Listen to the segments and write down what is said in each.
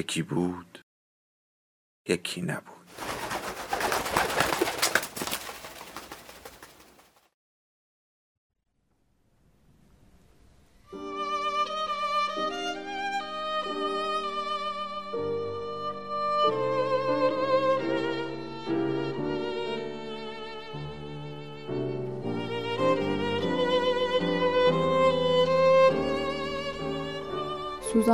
یکی بود یکی نبود.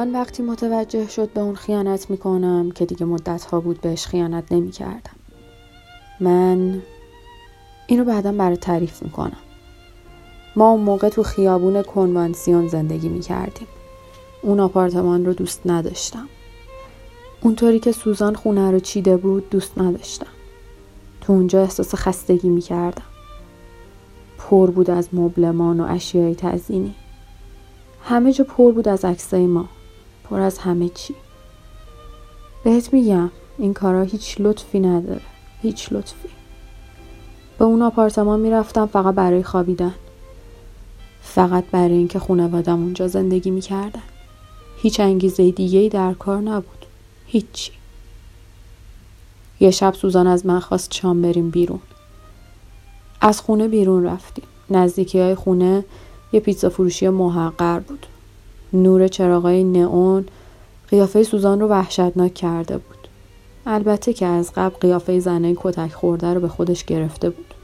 سوزان وقتی متوجه شد به اون خیانت می‌کنم که دیگه مدت ها بود بهش خیانت نمی‌کردم. من اینو بعدا برای تعریف می‌کنم. ما اون موقع تو خیابون کنوانسیون زندگی می‌کردیم. اون آپارتمان رو دوست نداشتم. اونطوری که سوزان خونه رو چیده بود دوست نداشتم. تو اونجا احساس خستگی می‌کردم. پر بود از مبلمان و اشیای تزینی همه جا پر بود از عکسای ما. پر از همه چی. بهت میگم این کارا هیچ لطفی نداره. هیچ لطفی. به اون آپارتمان می‌رفتم فقط برای خوابیدن. فقط برای اینکه خانوادم اونجا زندگی می‌کردن. هیچ انگیزه دیگه ای در کار نبود. هیچی. یه شب سوزان از من خواست شام بریم بیرون. از خونه بیرون رفتیم. نزدیکی های خونه یه پیتزا فروشی محقر بود. نور چراغای نئون قیافه سوزان رو وحشتناک کرده بود. البته که از قبل قیافه زنه کتک خورده رو به خودش گرفته بود.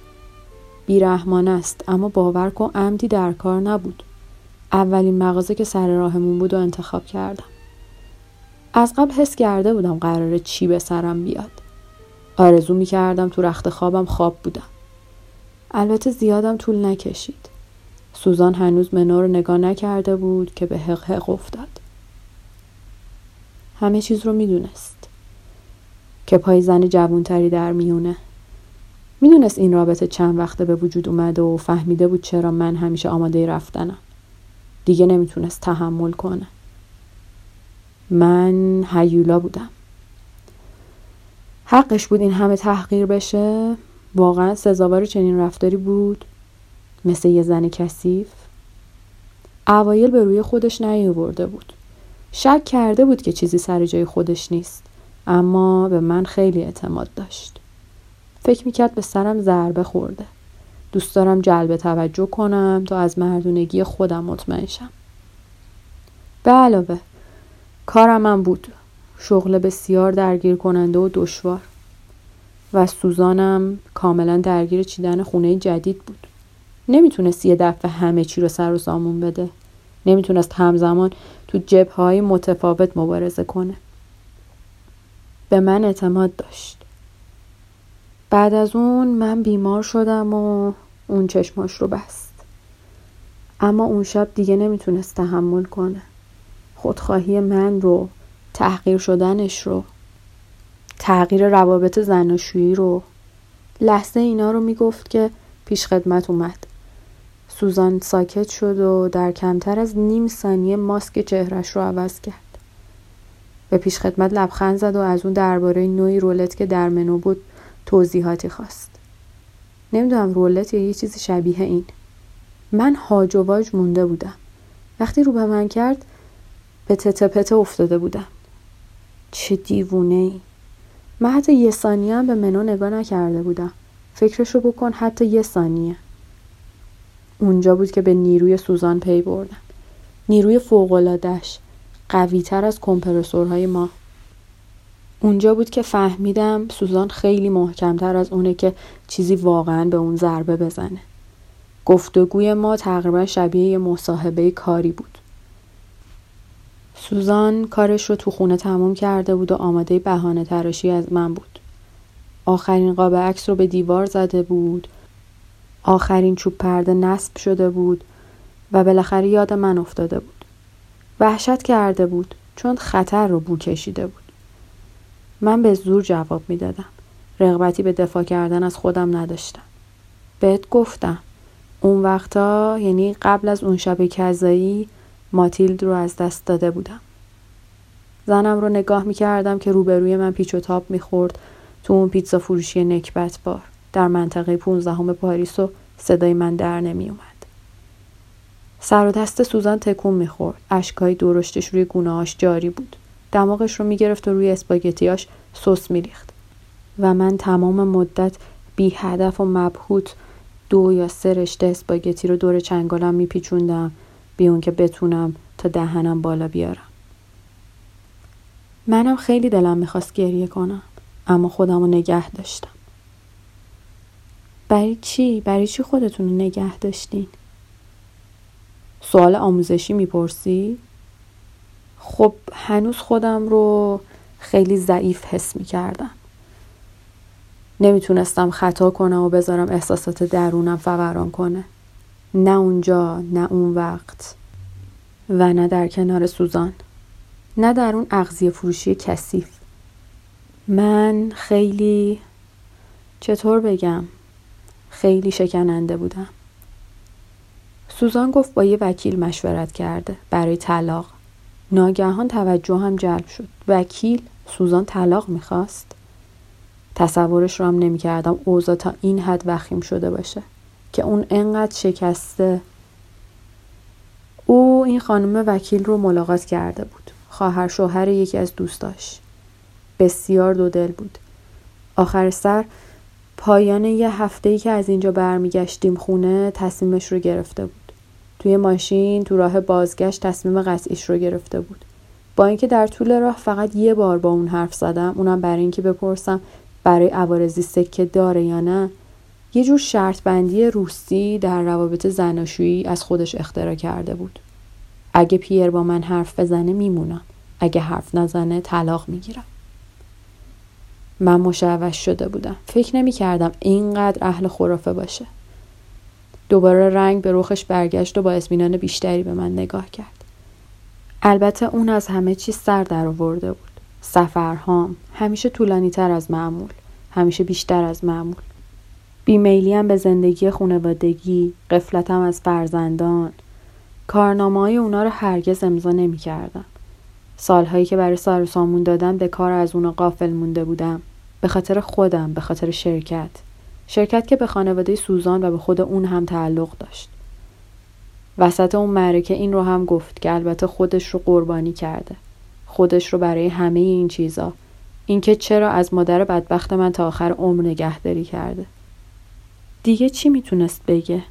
بیرحمان است اما باور کن عمدی در کار نبود. اولین مغازه که سر راهمون بود و انتخاب کردم. از قبل حس کرده بودم قراره چی به سرم بیاد. آرزو می کردم تو رخت خوابم خواب بودم. البته زیادم طول نکشید. سوزان هنوز منو رو نگاه نکرده بود که به حق حق افتاد. همه چیز رو می‌دونست. که پای زن جوونتری در میونه. می‌دونست این رابطه چند وقته به وجود اومده و فهمیده بود چرا من همیشه آماده رفتنم. دیگه نمی‌تونست تحمل کنه. من هیولا بودم. حقش بود این همه تحقیر بشه واقعا سزاوار چنین رفتاری بود مثل یه زن کثیف اوایل به روی خودش نیاورده بود. شک کرده بود که چیزی سر جای خودش نیست اما به من خیلی اعتماد داشت. فکر می‌کرد به سرم ضربه خورده. دوست دارم جلب توجه کنم تا از مردونگی خودم مطمئن شم. به علاوه کارم هم بود. شغل بسیار درگیر کننده و دشوار. و سوزانم کاملا درگیر چیدن خونه جدید بود. نمی‌تونست یه دفعه همه چی رو سر و سامون بده. نمی‌تونست همزمان تو جبهای متفاوت مبارزه کنه. به من اعتماد داشت. بعد از اون من بیمار شدم و اون چشماش رو بست. اما اون شب دیگه نمی‌تونست تحمل کنه. خودخواهی من رو تحقیر شدنش رو تغییر روابط زناشویی رو. لحظه اینا رو می‌گفت که پیش خدمت اومد. سوزان ساکت شد و در کمتر از نیم ثانیه ماسک چهرش رو عوض کرد. به پیش خدمت لبخند زد و از اون درباره نوعی رولت که در منو بود توضیحاتی خواست. نمی‌دونم رولت یا یه چیزی شبیه این. من هاج و واج مونده بودم. وقتی رو به من کرد به تته افتاده بودم. چه دیوونه ای. من حتی یه ثانیه هم به منو نگاه نکرده بودم. فکرشو بکن حتی یه ثانیه. اونجا بود که به نیروی سوزان پی بردم. نیروی فوقالعادهش قویتر از کمپرسورهای ما. اونجا بود که فهمیدم سوزان خیلی محکمتر از اونه که چیزی واقعا به اون ضربه بزنه. گفتگوی ما تقریبا شبیه یه مصاحبه کاری بود. سوزان کارش رو تو خونه تموم کرده بود و آماده بهانه تراشی از من بود. آخرین قاب عکس رو به دیوار زده بود آخرین چوب پرده نصب شده بود و بالاخره یاد من افتاده بود. وحشت کرده بود چون خطر رو بو کشیده بود. من به زور جواب می‌دادم. رغبتی به دفاع کردن از خودم نداشتم. بهت گفتم اون وقتا یعنی قبل از اون شب کذایی ماتیلد رو از دست داده بودم. زنم رو نگاه می کردم که روبروی من پیچ و تاب می خورد تو اون پیتزا فروشی نکبت بار در منطقه 15 پاریس و صدای من در نمی اومد. سر و دست سوزان تکون می‌خورد. اشکهای درشتش روی گونه‌هاش جاری بود. دماغش رو می‌گرفت و روی اسپاگتیاش سس میریخت. و من تمام مدت بی هدف و مبهوت دو یا سه رشته اسپاگتی رو دور چنگالم میپیچوندم بی اون که بتونم تا دهنم بالا بیارم. منم خیلی دلم می‌خواست گریه کنم اما خودم رو نگه داشتم. برای چی؟ برای چی خودتون رو نگه داشتین؟ سوال آموزشی می‌پرسی؟ خب هنوز خودم رو خیلی ضعیف حس می‌کردم. نمی‌تونستم خطا کنم و بذارم احساسات درونم فوران کنه. نه اونجا نه اون وقت و نه در کنار سوزان نه در اون اغذیه فروشی کثیف من خیلی چطور بگم خیلی شکننده بودم. سوزان گفت با یه وکیل مشورت کرده برای طلاق. ناگهان توجه هم جلب شد. وکیل سوزان طلاق می‌خواست؟ تصورش رو هم نمی‌کردم اوضاع تا این حد وخیم شده باشه که اون انقدر شکسته. او این خانم وکیل رو ملاقات کرده بود. خواهر شوهر یکی از دوستاش. بسیار دو دل بود. آخر سر پایان یه هفته ای که از اینجا برمیگشتیم خونه تصمیمش رو گرفته بود. توی ماشین تو راه بازگشت تصمیم قطعیش رو گرفته بود. با اینکه در طول راه فقط یه بار با اون حرف زدم اونم برای اینکه بپرسم برای عوارضی سکه داره یا نه یه جور شرط بندی روسی در روابط زناشویی از خودش اختراع کرده بود. اگه پیر با من حرف بزنه میمونم. اگه حرف نزنه طلاق می‌گیرم. من مشوش شده بودم. فکر نمی کردم اینقدر اهل خرافه باشه. دوباره رنگ به رخش برگشت و با اطمینان بیشتری به من نگاه کرد. البته اون از همه چیز سر در آورده بود. سفرهام همیشه طولانی تر از معمول همیشه بیشتر از معمول. بیمیلیم به زندگی خانوادگی قفلتم از فرزندان. کارنامه های اونا رو هرگز امضا نمی کردم. سالهایی که برای سر سامون دادم به کار از اونا قافل مونده بودم. به خاطر خودم، به خاطر شرکت. شرکت که به خانواده سوزان و به خود اون هم تعلق داشت. وسط اون معرکه این رو هم گفت که البته خودش رو قربانی کرده. خودش رو برای همه این چیزا. اینکه چرا از مادر بدبخت من تا آخر عمر نگهداری کرده. دیگه چی می‌تونست بگه؟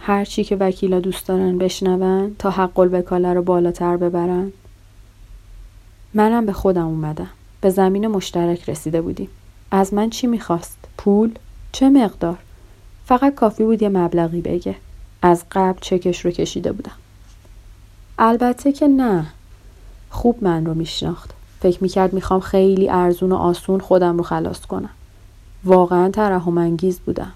هر چی که وکیلا دوست دارن بشنون تا حق الوکاله رو بالاتر ببرن منم به خودم اومدم به زمین مشترک رسیده بودیم از من چی می‌خواست؟ پول؟ چه مقدار؟ فقط کافی بود یه مبلغی بگه. از قبل چکش رو کشیده بودم. البته که نه. خوب من رو میشناخت. فکر می‌کرد می‌خوام خیلی ارزون و آسون خودم رو خلاص کنم. واقعا ترحم انگیز بودم.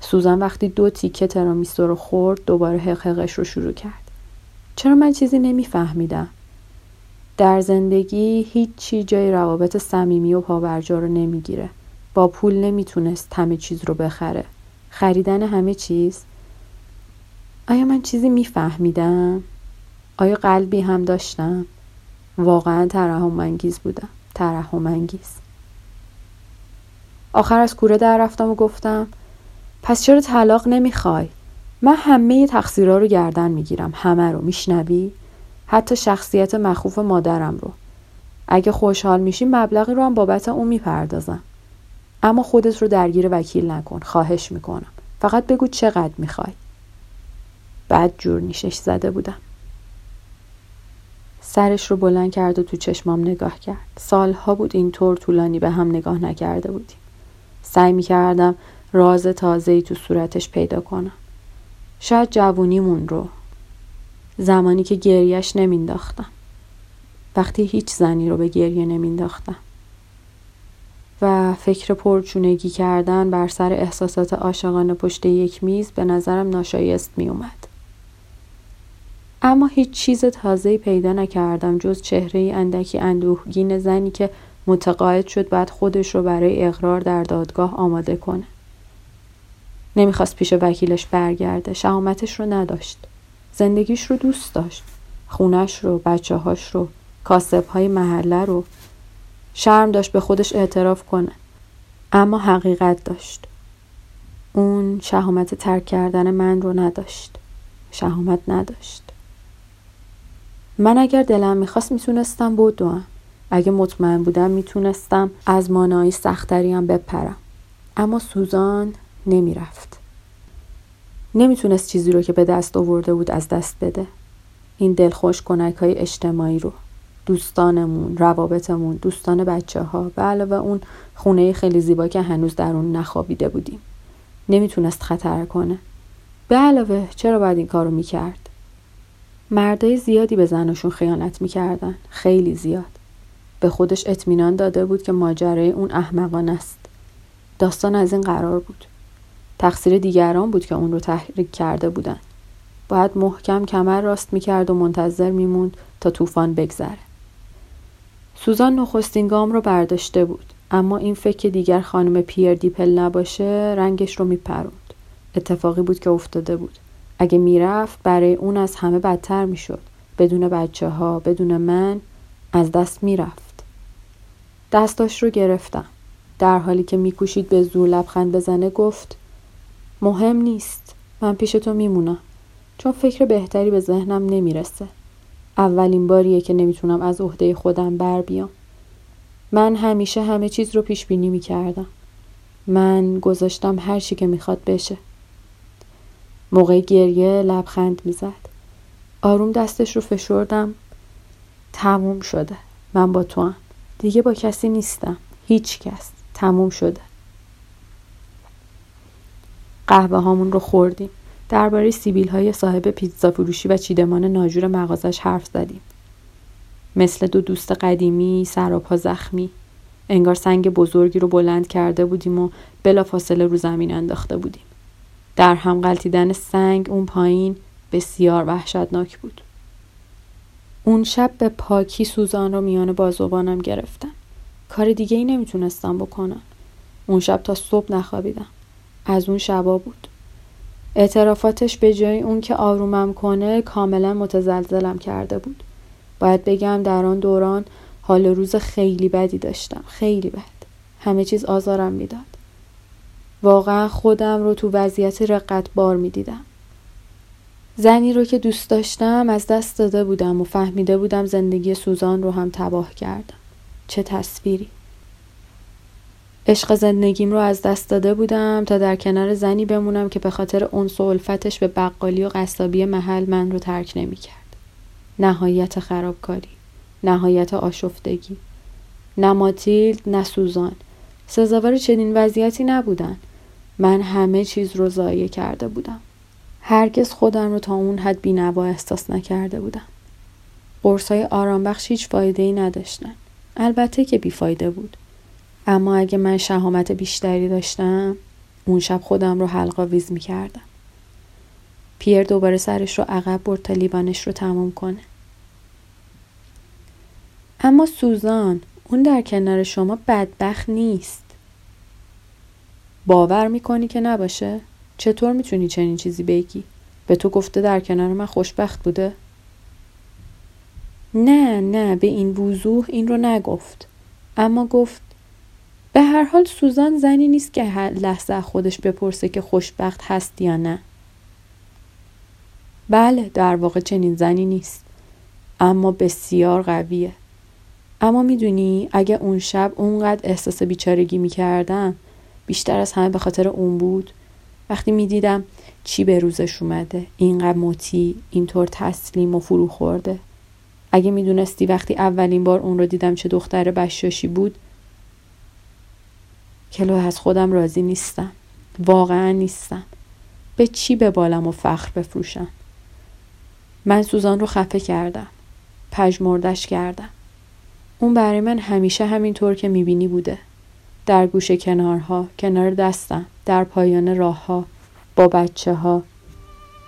سوزن وقتی دو تیکه ترامیسو رو خورد دوباره حقحقش رو شروع کرد. چرا من چیزی نمیفهمیدم؟ در زندگی هیچی جای روابط صمیمی و پابرجا رو نمی‌گیره. با پول نمی‌تونست همه چیز رو بخره. خریدن همه چیز؟ آیا من چیزی میفهمیدم؟ آیا قلبی هم داشتم؟ واقعا ترحم انگیز بودم. ترحم انگیز آخر از کوره در رفتم و گفتم پس چرا طلاق نمی‌خوای؟ من همه تقصیرها رو گردن می‌گیرم. همه رو. میشنوی؟ حتی شخصیت مخوف مادرم رو. اگه خوشحال میشی مبلغی رو هم بابت اون می‌پردازم. اما خودت رو درگیر وکیل نکن خواهش می‌کنم. فقط بگو چقدر می‌خوای. بعد جور نیشش زده بودم. سرش رو بلند کرد و تو چشمام نگاه کرد. سالها بود اینطور طولانی به هم نگاه نکرده بودیم. سعی می‌کردم راز تازه‌ای تو صورتش پیدا کنم. شاید جوونیمون رو زمانی که گریش نمینداختم وقتی هیچ زنی رو به گریه نمینداختم و فکر پرچونگی کردن بر سر احساسات عاشقانه پشت یک میز به نظرم ناشایست می اومد. اما هیچ چیز تازه‌ای پیدا نکردم جز چهره اندکی اندوهگین زنی که متقاعد شد بعد خودش رو برای اقرار در دادگاه آماده کنه. نمی‌خواست پیش وکیلش برگرده. شهامتش رو نداشت. زندگیش رو دوست داشت. خونش رو، بچه هاش رو، کاسب های محله رو. شرم داشت به خودش اعتراف کنه. اما حقیقت داشت. اون شهامت ترک کردن من رو نداشت. شهامت نداشت. من اگر دلم می‌خواست می‌تونستم بدوم. اگه مطمئن بودم می‌تونستم از مانایی سختری بپرم. اما سوزان نمی‌رفت. نمی‌تونست چیزی رو که به دست آورده بود از دست بده. این دلخوش کنک های اجتماعی رو. دوستانمون، روابطمون، دوستان بچه ها به علاوه اون خونه خیلی زیبا که هنوز در اون نخوابیده بودیم. نمی‌تونست خطر کنه. به علاوه چرا باید این کارو می‌کرد؟ مردای زیادی به زنشون خیانت می‌کردن. خیلی زیاد. به خودش اطمینان داده بود که ماجرای اون احمقان است. داستان از این قرار بود. تقصیر دیگران بود که اون رو تحریک کرده بودن. باید محکم کمر راست می‌کرد و منتظر میموند تا طوفان بگذره. سوزان نخستین گام رو برداشته بود. اما این فکر که دیگر خانم پیر دیپل نباشه رنگش رو میپروند. اتفاقی بود که افتاده بود. اگه می‌رفت برای اون از همه بدتر می‌شد. بدون بچه ها، بدون من از دست می‌رفت. دستاش رو گرفتم. در حالی که میکوشید به زور لبخند بزنه گفت مهم نیست. من پیش تو میمونم. چون فکر بهتری به ذهنم نمی‌رسه. اولین باریه که نمی‌تونم از عهده خودم بر بیام. من همیشه همه چیز رو پیش بینی می کردم. من گذاشتم هر چی که می‌خواد بشه. موقع گریه لبخند می‌زد. آروم دستش رو فشردم. تموم شده. من با تو هم. دیگه با کسی نیستم. هیچ کس. تموم شده. قهوه هامون رو خوردیم. درباره سیبیل های صاحب پیتزا فروشی و چیدمان ناجور مغازش حرف زدیم. مثل دو دوست قدیمی سراپا زخمی. انگار سنگ بزرگی رو بلند کرده بودیم و بلا فاصله رو زمین انداخته بودیم. در هم غلطیدن سنگ اون پایین بسیار وحشتناک بود. اون شب به پاکی سوزان رو میان بازوبانم گرفتم کار دیگه ای نمی‌تونستم بکنم اون شب تا صبح نخوابیدم. از اون شبا بود. اعترافاتش به جای اون که آرومم کنه کاملا متزلزلم کرده بود. باید بگم در آن دوران حال روز خیلی بدی داشتم خیلی بد. همه چیز آزارم می‌داد. واقعا خودم رو تو وضعیت رقت بار می‌دیدم. زنی رو که دوست داشتم از دست داده بودم و فهمیده بودم زندگی سوزان رو هم تباه کردم. چه تصویری! عشق زندگیم رو از دست داده بودم تا در کنار زنی بمونم که به خاطر اون و الفتش به بقالی و قصابی محل من رو ترک نمی‌کرد. نهایت خرابکاری نهایت آشفتگی. نه ماتیلد نه سوزان. سزاوار چنین وضعیتی نبودن. من همه چیز رو ضایع کرده بودم. هرگز خودم رو تا اون حد بینوا احساس نکرده بودم. قرصای آرامبخش هیچ فایده ای نداشتن. البته که بیفایده بود. اما اگه من شهامت بیشتری داشتم اون شب خودم رو حلقا ویز می کردم. پیر دوباره سرش رو عقب برد تا لیوانش رو تموم کنه. اما سوزان اون در کنار شما بدبخت نیست باور می‌کنی که نباشه؟ چطور می‌تونی چنین چیزی بگی؟ به تو گفته در کنار من خوشبخت بوده؟ نه نه به این وضوح این رو نگفت اما گفت به هر حال سوزان زنی نیست که هر لحظه خودش بپرسه که خوشبخت هست یا نه. بله در واقع چنین زنی نیست اما بسیار قویه. اما می‌دونی اگه اون شب اونقدر احساس بیچارگی می‌کردم بیشتر از همه به خاطر اون بود. وقتی می‌دیدم چی به روزش اومده اینقدر مطی اینطور تسلیم و فرو خورده اگه می‌دونستی وقتی اولین بار اون رو دیدم چه دختر بشاشی بود کلو از خودم راضی نیستم. واقعا نیستم. به چی به بالم و فخر بفروشم؟ من سوزان رو خفه کردم. پژمردش کردم. اون برای من همیشه همینطور که می‌بینی بوده. در گوش کنارها، کنار دستم، در پایان راهها، با بچه ها،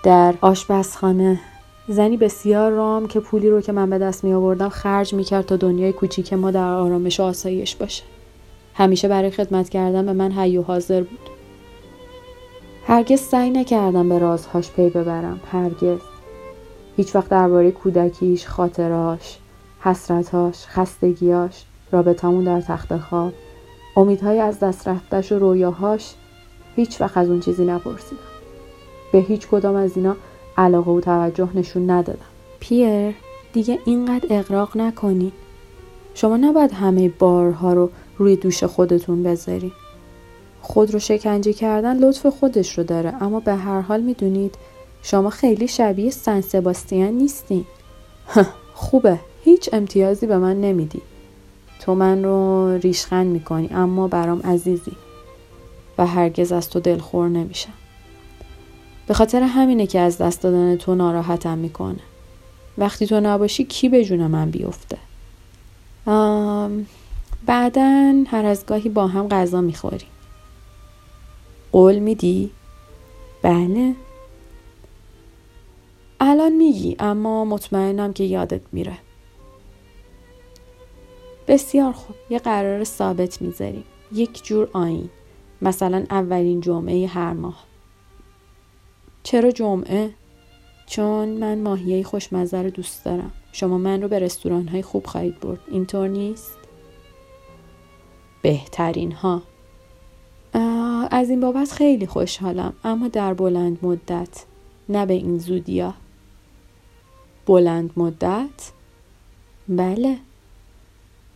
در آشپزخانه، زنی بسیار رام که پولی رو که من به دست می آوردم خرج می کرد تا دنیای کوچیک ما در آرامش و آسایش باشه. همیشه برای خدمت کردن به من حی و حاضر بود. هرگز سعی نکردم به رازهاش پی ببرم. هرگز. هیچ وقت درباره کودکیش، خاطراش، حسرتاش، خستگیاش، رابطمون در تخت خواب، امیدهای از دست رفتش و رویاهاش هیچ وقت از اون چیزی نپرسیدم. به هیچ کدام از اینا علاقه و توجه نشون ندادم. پیر دیگه اینقدر اقراق نکنی. شما نباید همه بارها رو روی دوش خودتون بذاری. خود رو شکنجه کردن لطف خودش رو داره اما به هر حال می‌دونید شما خیلی شبیه سن سباستیان نیستین. خوبه هیچ امتیازی به من نمیدی. تو من رو ریشخند می‌کنی اما برام عزیزی و هرگز از تو دلخور نمیشم. به خاطر همینه که از دست دادن تو ناراحتم می‌کنه. وقتی تو نباشی کی به جون من بیفته؟ بعدا هر از گاهی با هم غذا می‌خوریم. قول میدی؟ بله. الان میگی اما مطمئنم که یادت میره. بسیار خوب یه قرار ثابت می‌ذاریم. یک جور آین. مثلا اولین جمعه هر ماه. چرا جمعه؟ چون من ماهیه خوشمزه رو دوست دارم. شما من رو به رستوران های خوب خواهید برد. اینطور نیست؟ بهترین ها. از این بابت خیلی خوشحالم اما در بلند مدت نه به این زودیا. بلند مدت؟ بله.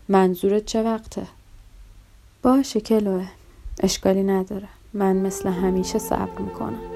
منظورت چه وقته؟ باشه کلوه. اشکالی نداره. من مثل همیشه صبر می‌کنم.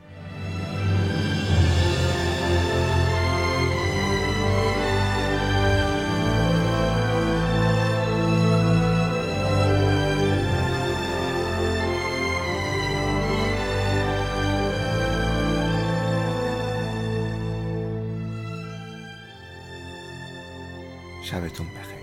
شبتون بخیر.